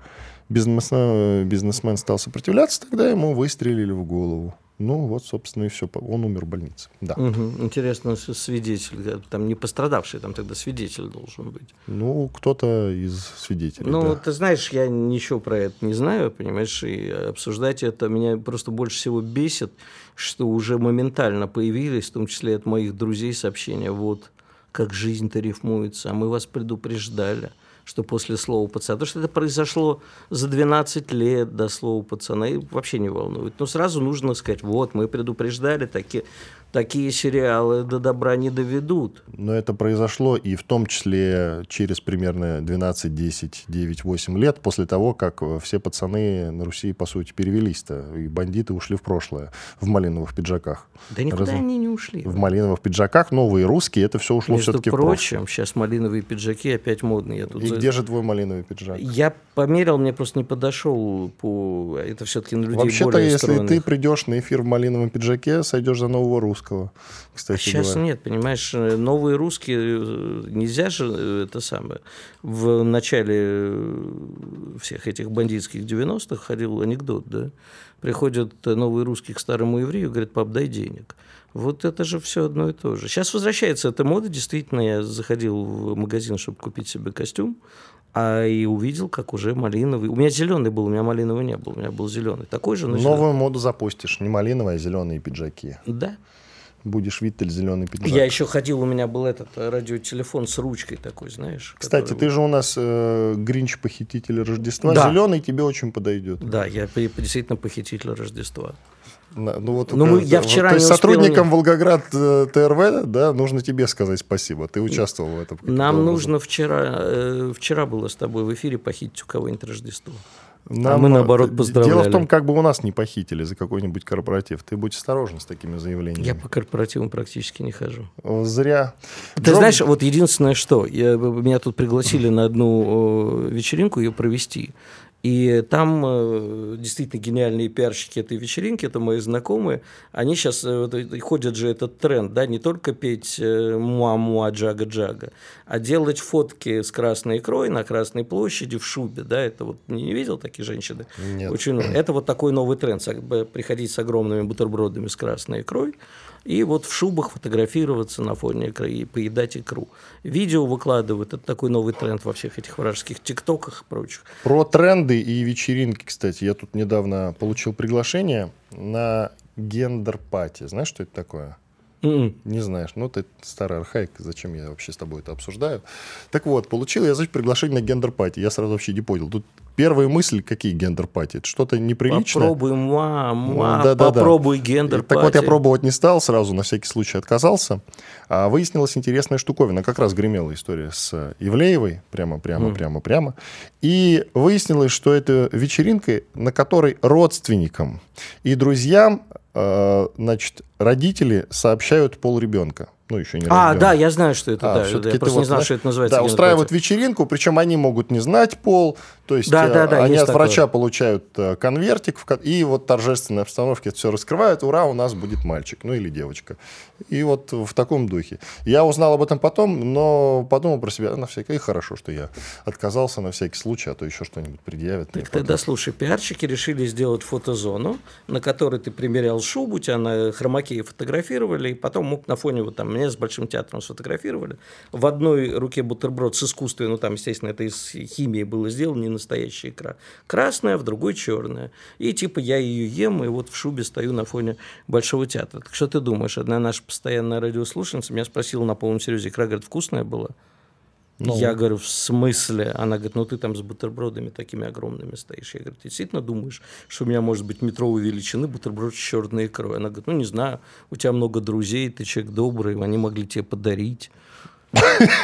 Бизнесмен, бизнесмен стал сопротивляться, тогда ему выстрелили в голову. Ну, вот, собственно, и все. Он умер в больнице. Да. Угу. Интересно, свидетель, там не пострадавший, там тогда свидетель должен быть. Ну, кто-то из свидетелей. Ну, да. ты знаешь, я ничего про это не знаю, понимаешь, и обсуждать это меня просто больше всего бесит, что уже моментально появились, в том числе от моих друзей, сообщения, вот, как жизнь-то рифмуется, а мы вас предупреждали что после слова пацана. Потому что это произошло за 12 лет до слова пацана, и вообще не волнует. Но сразу нужно сказать, вот, мы предупреждали, такие, такие сериалы до добра не доведут. Но это произошло и в том числе через примерно 12, 10, 9, 8 лет после того, как все пацаны на Руси, по сути, перевелись-то, и бандиты ушли в прошлое в малиновых пиджаках. Да никуда Раз... они не ушли. В малиновых пиджаках новые русские, это все ушло Между все-таки прочим, в прошлое. сейчас малиновые пиджаки опять модные. Я тут и за... где же твой малиновый пиджак? Я померил, мне просто не подошел по... Это все-таки на людей Вообще-то, если ты придешь на эфир в малиновом пиджаке, сойдешь за нового русского, кстати а сейчас говоря. нет, понимаешь, новые русские, э, нельзя же э, это самое. В начале э, всех этих бандитских 90-х ходил анекдот, да? Приходят новые русские к старому еврею, говорят, пап, дай денег. Вот это же все одно и то же. Сейчас возвращается эта мода. Действительно, я заходил в магазин, чтобы купить себе костюм, а и увидел, как уже малиновый. У меня зеленый был, у меня малиновый не был, у меня был зеленый. Такой же, но Новую зеленый. моду запустишь, не малиновые, а зеленые пиджаки. Да. Будешь Виттель зеленый пиджак. Я еще ходил, у меня был этот радиотелефон с ручкой такой, знаешь. Кстати, который- ты же у нас э, Гринч-похититель Рождества. Да. Зеленый тебе очень подойдет. Да, я действительно похититель Рождества. На- Ну, вот, Ну, мы- э, я вот, вчера то есть сотрудникам не- Волгоград э, ТРВ, да, нужно тебе сказать спасибо. Ты участвовал в этом. Нам образом. нужно вчера, э, вчера было с тобой в эфире похитить у кого-нибудь Рождество. Нам, мы, наоборот, э, поздравляли. Дело в том, как бы у нас не похитили за какой-нибудь корпоратив. Ты будь осторожен с такими заявлениями. Я по корпоративам практически не хожу. Зря. Ты Джоб- знаешь, вот единственное, что я, меня тут пригласили на одну э, вечеринку ее провести. И там э, действительно гениальные пиарщики этой вечеринки, это мои знакомые, они сейчас, ходят же этот тренд, да, не только петь э, муа-муа, джага-джага, а делать фотки с красной икрой на Красной площади в шубе, да, это вот не, не видел такие женщины? Нет. Очень, много. это вот такой новый тренд, б- приходить с огромными бутербродами с красной икрой, и вот в шубах фотографироваться на фоне икры и поедать икру. Видео выкладывают, это такой новый тренд во всех этих вражеских тиктоках и прочих. Про тренды и вечеринки, кстати. Я тут недавно получил приглашение на гендер-пати. Знаешь, что это такое? М-м. Не знаешь. Ну, ты старый архаик. Зачем я вообще с тобой это обсуждаю? Так вот, получил я, значит, приглашение на гендер-пати. Я сразу вообще не понял. Тут первая мысль, какие гендер-пати? Это что-то неприличное? Попробуй муа, Ну, да-да-да. попробуй гендер Так вот, я пробовать не стал, сразу на всякий случай отказался. А выяснилась интересная штуковина. Как раз гремела история с Ивлеевой. Прямо, прямо, Мгм. прямо, прямо. И выяснилось, что это вечеринка, на которой родственникам и друзьям, э, значит, родители сообщают пол ребенка. Ну, еще не А, рождённый. да, я знаю, что это, А, да. Я просто вот не знал, знаешь, что это называется. Да, устраивают вечеринку, причем они могут не знать пол, то есть Да, э, да, да, они от такое. врача получают э, конвертик, и вот торжественной обстановке это все раскрывают, ура, у нас будет мальчик, ну или девочка. И вот в таком духе. Я узнал об этом потом, но подумал про себя, на всякий, и хорошо, что я отказался на всякий случай, а то еще что-нибудь предъявят. Так потом. тогда, слушай, пиарщики решили сделать фотозону, на которой ты примерял шубу, тебя на хромаке фотографировали, и потом мог на фоне, вот там, меня с Большим театром сфотографировали. В одной руке бутерброд с искусственной, ну там, естественно, это из химии было сделано, не настоящая икра. Красная, в другой черная. И типа я ее ем, и вот в шубе стою на фоне Большого театра. Так что ты думаешь? Одна наша постоянная радиослушательница меня спросила на полном серьезе, икра, говорит, вкусная была? Ну. Я говорю, в смысле? Она говорит, ну ты там с бутербродами такими огромными стоишь. Я говорю, ты действительно думаешь, что у меня может быть метровой величины бутерброд с черной икрой? Она говорит, ну не знаю, у тебя много друзей, ты человек добрый, они могли тебе подарить.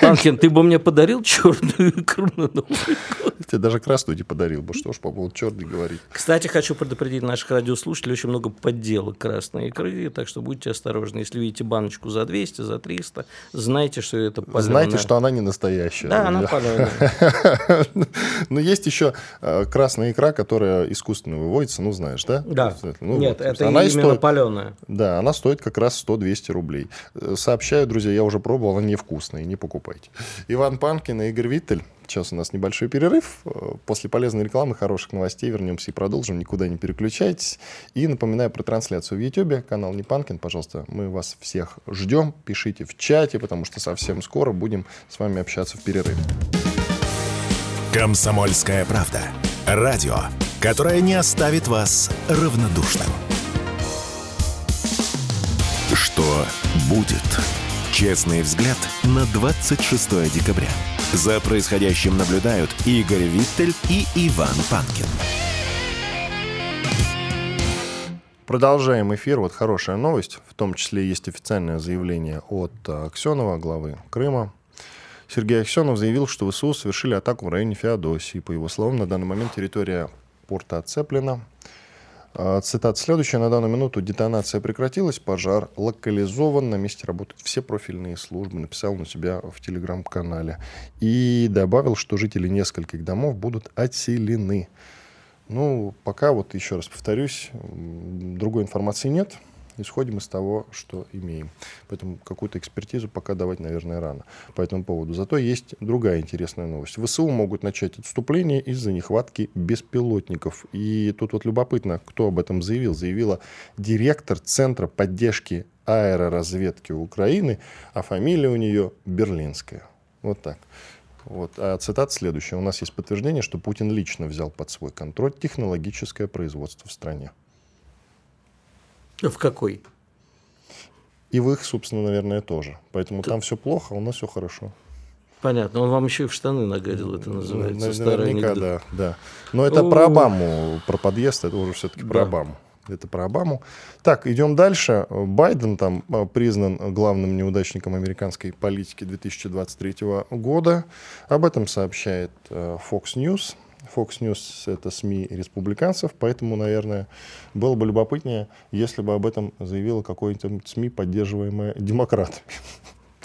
Анхен, ты бы мне подарил черную икру на Новый год? Тебе даже красную не подарил бы, что ж по поводу черной говорить. Кстати, хочу предупредить наших радиослушателей, очень много подделок красной икры, так что будьте осторожны. Если видите баночку за 200, за 300, знайте, что это паленая. Знаете, что она не настоящая. Да, она паленая. Но есть еще э, красная икра, которая искусственно выводится, ну, знаешь, да? Да. Ну, Нет, вот, это она именно стоит- паленая. Да, она стоит как раз 100-200 рублей. Э, Сообщаю, друзья, я уже пробовал, она невкусная. Вкусное, не покупайте. Иван Панкин и Игорь Виттель. Сейчас у нас небольшой перерыв. После полезной рекламы, хороших новостей вернемся и продолжим. Никуда не переключайтесь. И напоминаю про трансляцию в YouTube, канал Непанкин, пожалуйста. Мы вас всех ждем. Пишите в чате, потому что совсем скоро будем с вами общаться в перерыве. Комсомольская правда. Радио, которое не оставит вас равнодушным. Что будет? Честный взгляд на 26 декабря. За происходящим наблюдают Игорь Виттель и Иван Панкин. Продолжаем эфир. Вот хорошая новость. В том числе есть официальное заявление от э, Аксенова, главы Крыма. Сергей Аксенов заявил, что ВСУ совершили атаку в районе Феодосии. По его словам, на данный момент территория порта оцеплена. А, цитата следующая. На данную минуту детонация прекратилась, пожар локализован, на месте работают все профильные службы, написал на себя в телеграм-канале. И добавил, что жители нескольких домов будут отселены. Ну, пока, вот еще раз повторюсь, другой информации нет исходим из того, что имеем. Поэтому какую-то экспертизу пока давать, наверное, рано по этому поводу. Зато есть другая интересная новость. ВСУ могут начать отступление из-за нехватки беспилотников. И тут вот любопытно, кто об этом заявил. Заявила директор Центра поддержки аэроразведки Украины, а фамилия у нее Берлинская. Вот так. Вот. А цитата следующая. У нас есть подтверждение, что Путин лично взял под свой контроль технологическое производство в стране. В какой? И в их, собственно, наверное, тоже. Поэтому Ты... там все плохо, а у нас все хорошо. Понятно. Он вам еще и в штаны нагадил, это называется. Наверняка, да, да. Но это О... про Обаму, про подъезд, это уже все-таки да. про Обаму. Это про Обаму. Так, идем дальше. Байден там а, признан главным неудачником американской политики 2023 года. Об этом сообщает э, Fox News. Fox News — это СМИ республиканцев, поэтому, наверное, было бы любопытнее, если бы об этом заявило какое-нибудь СМИ, поддерживаемое демократами.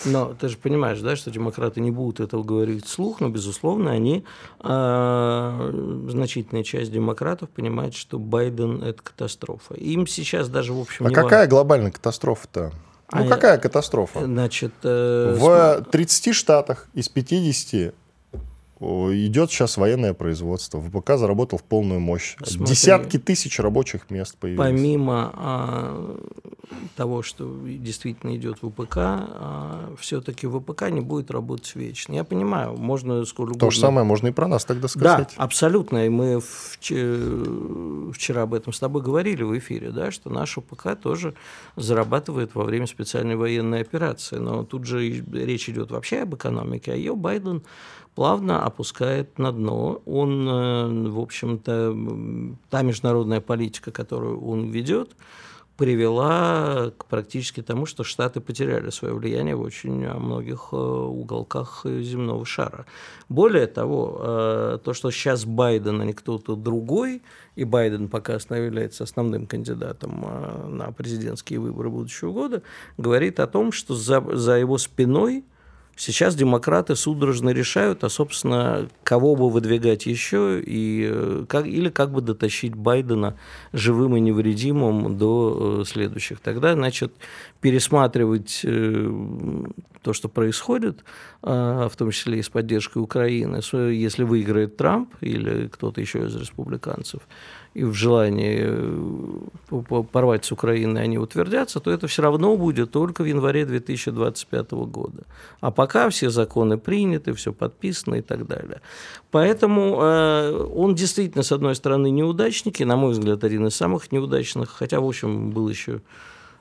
Но ты же понимаешь, да, что демократы не будут этого говорить вслух, но, безусловно, они, э, значительная часть демократов понимает, что Байден – это катастрофа. Им сейчас даже, в общем, А какая важно. глобальная катастрофа-то? Ну, а какая катастрофа? Значит, э, в 30 штатах из 50 идет сейчас военное производство. ВПК заработал в полную мощь. Смотри, Десятки тысяч рабочих мест появилось. Помимо а, того, что действительно идет ВПК, а, все-таки ВПК не будет работать вечно. Я понимаю, можно сколько угодно. То же самое можно и про нас тогда сказать. Да, абсолютно. И мы вчера об этом с тобой говорили в эфире, да, что наш ВПК тоже зарабатывает во время специальной военной операции. Но тут же речь идет вообще об экономике, а ее Байден плавно опускает на дно. Он, э, в общем-то, та международная политика, которую он ведет, привела к практически тому, что Штаты потеряли свое влияние в очень многих э, уголках земного шара. Более того, э, то, что сейчас Байден, а не кто-то другой, и Байден пока является основным кандидатом на президентские выборы будущего года, говорит о том, что за, за его спиной Сейчас демократы судорожно решают, а, собственно, кого бы выдвигать еще, и э, как, или как бы дотащить Байдена живым и невредимым до э, следующих. Тогда, значит, пересматривать э, то, что происходит, в том числе и с поддержкой Украины, если выиграет Трамп или кто-то еще из республиканцев, и в желании э, порвать с Украиной они утвердятся, то это все равно будет только в январе 2025 года. А пока все законы приняты, все подписано и так далее. Поэтому э, он действительно, с одной стороны, неудачник, и, на мой взгляд, один из самых неудачных, хотя, в общем, был еще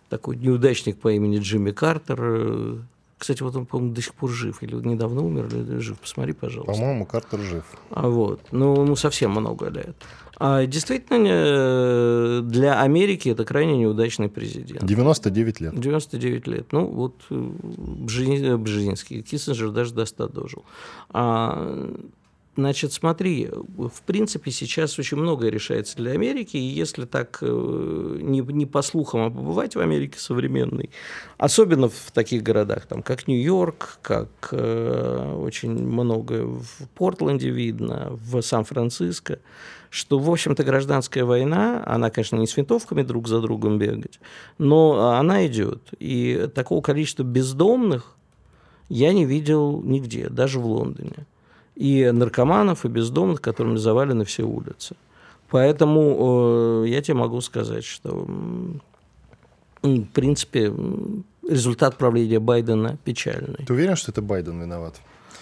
такой неудачник по имени Джимми Картер, кстати, вот он, по-моему, до сих пор жив. Или недавно умер, или жив. Посмотри, пожалуйста. По-моему, Картер жив. А вот. Ну, ему совсем много лет. А действительно, э, для Америки это крайне неудачный президент. 99 лет. 99 лет. Ну, вот э, Бжезинский, Киссинджер даже до 100 дожил. Значит, смотри, в принципе, сейчас очень многое решается для Америки, и если так э, не, не по слухам, а побывать в Америке современной, особенно в таких городах, там, как Нью-Йорк, как э, очень многое в Портленде видно, в Сан-Франциско, что, в общем-то, гражданская война, она, конечно, не с винтовками друг за другом бегать, но она идет. И такого количества бездомных, я не видел нигде, даже в Лондоне. И наркоманов, и бездомных, которыми завалены все улицы. Поэтому э, я тебе могу сказать, что в принципе результат правления Байдена печальный. Ты уверен, что это Байден виноват?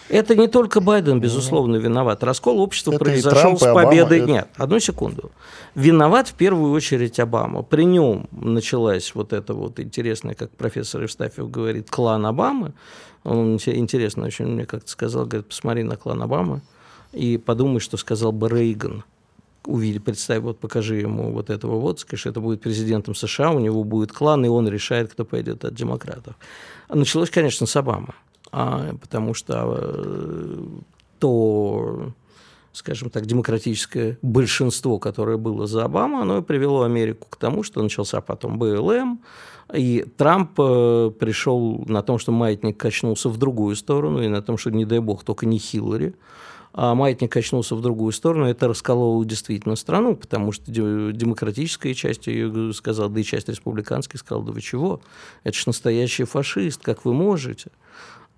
Это не только Байден, безусловно, виноват. Раскол общества Это произошел Трамп, с Обама, победой. это- Нет, одну секунду. Виноват в первую очередь Обама. При нем началась вот эта вот интересная, как профессор Евстафьев говорит, клан Обамы. Он инте- интересно очень мне как-то сказал, говорит, посмотри на клан Обамы и подумай, что сказал бы Рейган. Увиди, представь, вот покажи ему вот этого вот, скажи, это будет президентом США, у него будет клан, и он решает, кто пойдет от демократов. Началось, конечно, с Обамы, а, потому что э, то, скажем так, демократическое большинство, которое было за Обаму, оно и привело Америку к тому, что начался потом БЛМ, и Трамп э, пришел на том, что маятник качнулся в другую сторону, и на том, что, не дай бог, только не Хиллари, а маятник качнулся в другую сторону, это раскололо действительно страну, потому что де- демократическая часть ее сказала, да и часть республиканской сказала, да вы чего, это ж настоящий фашист, как вы можете?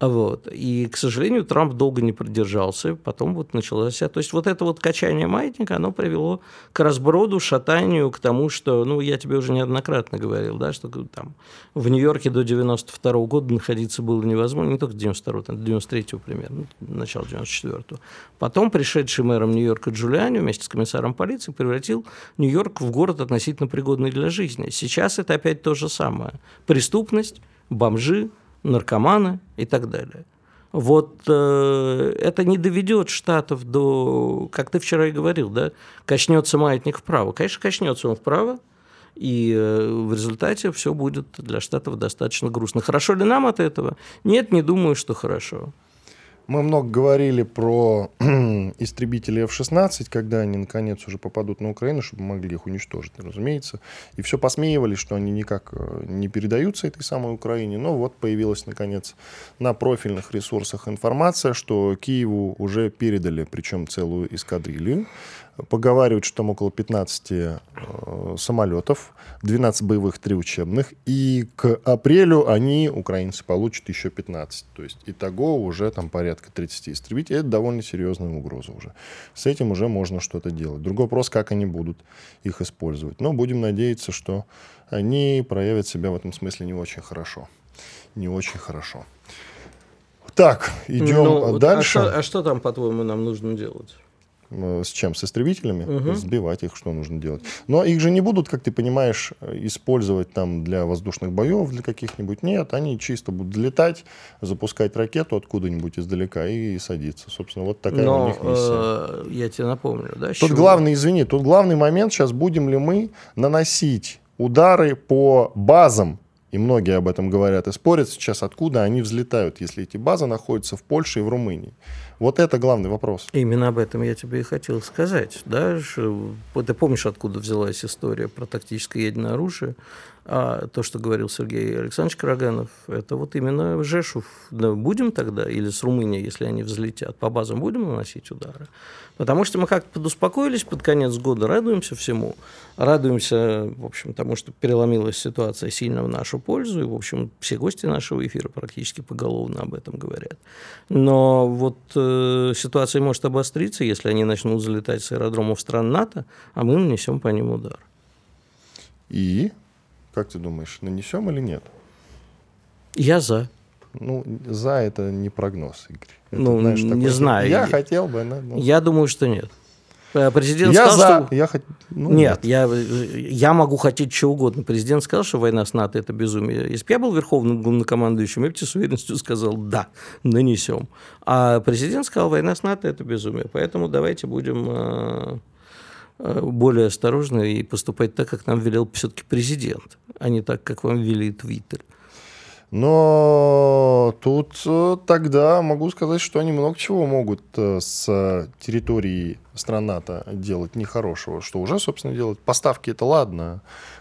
Вот. И, к сожалению, Трамп долго не продержался, потом вот началось... То есть вот это вот качание маятника, оно привело к разброду, шатанию, к тому, что, ну, я тебе уже неоднократно говорил, да, что там в Нью-Йорке до 92 года находиться было невозможно, не только 92 там, до 93 примерно, начало 94 Потом пришедший мэром Нью-Йорка Джулиани вместе с комиссаром полиции превратил Нью-Йорк в город относительно пригодный для жизни. Сейчас это опять то же самое. Преступность, бомжи, наркоманы и так далее. Вот э, это не доведет штатов до, как ты вчера и говорил, да, качнется маятник вправо. Конечно, качнется он вправо, и э, в результате все будет для штатов достаточно грустно. Хорошо ли нам от этого? Нет, не думаю, что хорошо. Мы много говорили про истребители F-16, когда они наконец уже попадут на Украину, чтобы могли их уничтожить, разумеется. И все посмеивались, что они никак э, не передаются этой самой Украине. Но вот появилась наконец на профильных ресурсах информация, что Киеву уже передали, причем целую эскадрилью. Поговаривают, что там около 15 э, самолетов, 12 боевых, 3 учебных. И к апрелю они, украинцы, получат еще 15. То есть итого уже там порядка 30 истребителей. Это довольно серьезная угроза уже. С этим уже можно что-то делать. Другой вопрос, как они будут их использовать. Но будем надеяться, что они проявят себя в этом смысле не очень хорошо. Не очень хорошо. Так, идем Ну, вот, дальше. А что, а что там, по-твоему, нам нужно делать? Э, С чем? С истребителями? Мгм. Сбивать их, что нужно делать. Но их же не будут, как ты понимаешь, э, использовать там для воздушных боев, для каких-нибудь. Нет, они чисто будут летать, запускать ракету откуда-нибудь издалека и садиться. Собственно, вот такая у Но них миссия. э, я тебе напомню, да? Тут чего? главный, извини, тут главный момент сейчас, будем ли мы наносить удары по базам, и многие об этом говорят и спорят сейчас, откуда они взлетают, если эти базы находятся в Польше и в Румынии. Вот это главный вопрос. Именно об этом я тебе и хотел сказать. Да? Ты помнишь, откуда взялась история про тактическое ядерное оружие? А то, что говорил Сергей Александрович Караганов, это вот именно Жешув. Да, будем тогда, или с Румынией, если они взлетят, по базам будем наносить удары? Потому что мы как-то подуспокоились под конец года, радуемся всему. Радуемся, в общем, тому, что переломилась ситуация сильно в нашу пользу. И, в общем, все гости нашего эфира практически поголовно об этом говорят. Но вот э, ситуация может обостриться, если они начнут залетать с аэродромов стран НАТО, а мы нанесем по ним удар. И, как ты думаешь, нанесем или нет? Я за. Ну, за это не прогноз, Игорь. Это, Ну, не знаю. Я Я- хотел бы, но- ну, Я думаю, что нет. Э, Президент я сказал, за. что... Я хот- ну, Нет, я, я могу хотеть чего угодно. Президент сказал, что война с НАТО – это безумие. Если бы я был верховным главнокомандующим, я бы тебе с уверенностью сказал «да, нанесем». А президент сказал, война с НАТО – это безумие. Поэтому давайте будем э, более осторожны и поступать так, как нам велел все-таки президент, а не так, как вам вели Твиттер. Но тут э, тогда могу сказать, что они много чего могут э, с территории стран НАТО делать нехорошего. Что уже, собственно, делать. Поставки это ладно.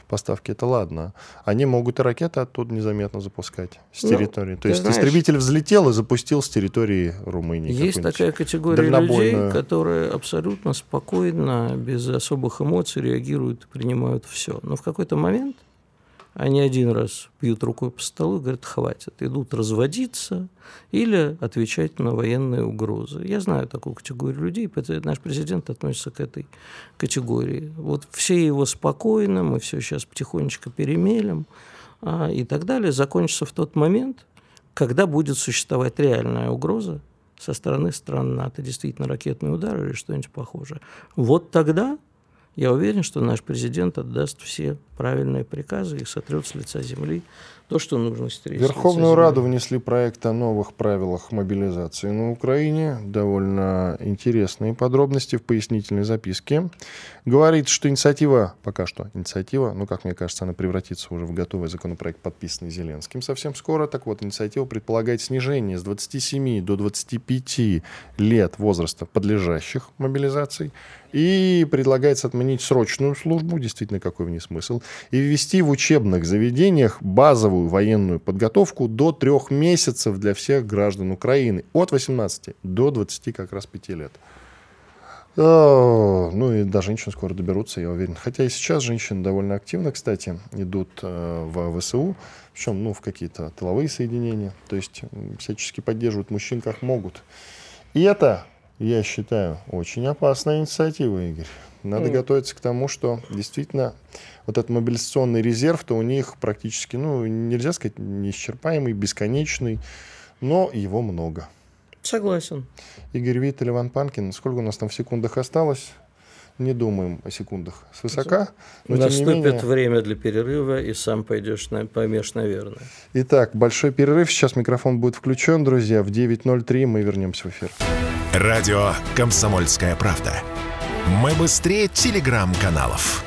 Поставки это ладно. Они могут и ракеты оттуда незаметно запускать с Ну, территории. То есть знаешь- истребитель взлетел и запустил с территории Румынии. Есть такая категория людей, которые абсолютно спокойно, без особых эмоций реагируют и принимают все. Но в какой-то момент они один раз бьют рукой по столу и говорят, хватит, идут разводиться или отвечать на военные угрозы. Я знаю такую категорию людей, наш президент относится к этой категории. Вот все его спокойно, мы все сейчас потихонечку перемелем а, и так далее, закончится в тот момент, когда будет существовать реальная угроза со стороны стран НАТО, действительно ракетный удар или что-нибудь похожее. Вот тогда я уверен, что наш президент отдаст все правильные приказы и сотрет с лица земли то, что нужно стереть. Верховную Раду внесли проект о новых правилах мобилизации на Украине. Довольно интересные подробности в пояснительной записке. Говорит, что инициатива, пока что инициатива, ну, как мне кажется, она превратится уже в готовый законопроект, подписанный Зеленским совсем скоро. Так вот, инициатива предполагает снижение с 27 до 25 лет возраста подлежащих мобилизации и предлагается отменить срочную службу, действительно, какой в ней смысл, и ввести в учебных заведениях базовую военную подготовку до трех месяцев для всех граждан Украины. От 18 до 20 как раз 5 лет. А, ну и до женщин скоро доберутся, я уверен. Хотя и сейчас женщины довольно активно, кстати, идут э, в ВСУ, причем ну, в какие-то тыловые соединения. То есть всячески поддерживают мужчин как могут. И это я считаю, очень опасная инициатива, Игорь. Надо mm. готовиться к тому, что действительно вот этот мобилизационный резерв-то у них практически, ну, нельзя сказать, неисчерпаемый, бесконечный, но его много. Согласен. Игорь Виттель, Иван Панкин. Сколько у нас там в секундах осталось? Не думаем о секундах. С высока. Но, Наступит менее... время для перерыва, и сам пойдешь, на, поймешь, наверное. Итак, большой перерыв. Сейчас микрофон будет включен, друзья. В 9.03 мы вернемся в эфир. Радио «Комсомольская правда». Мы быстрее телеграм-каналов.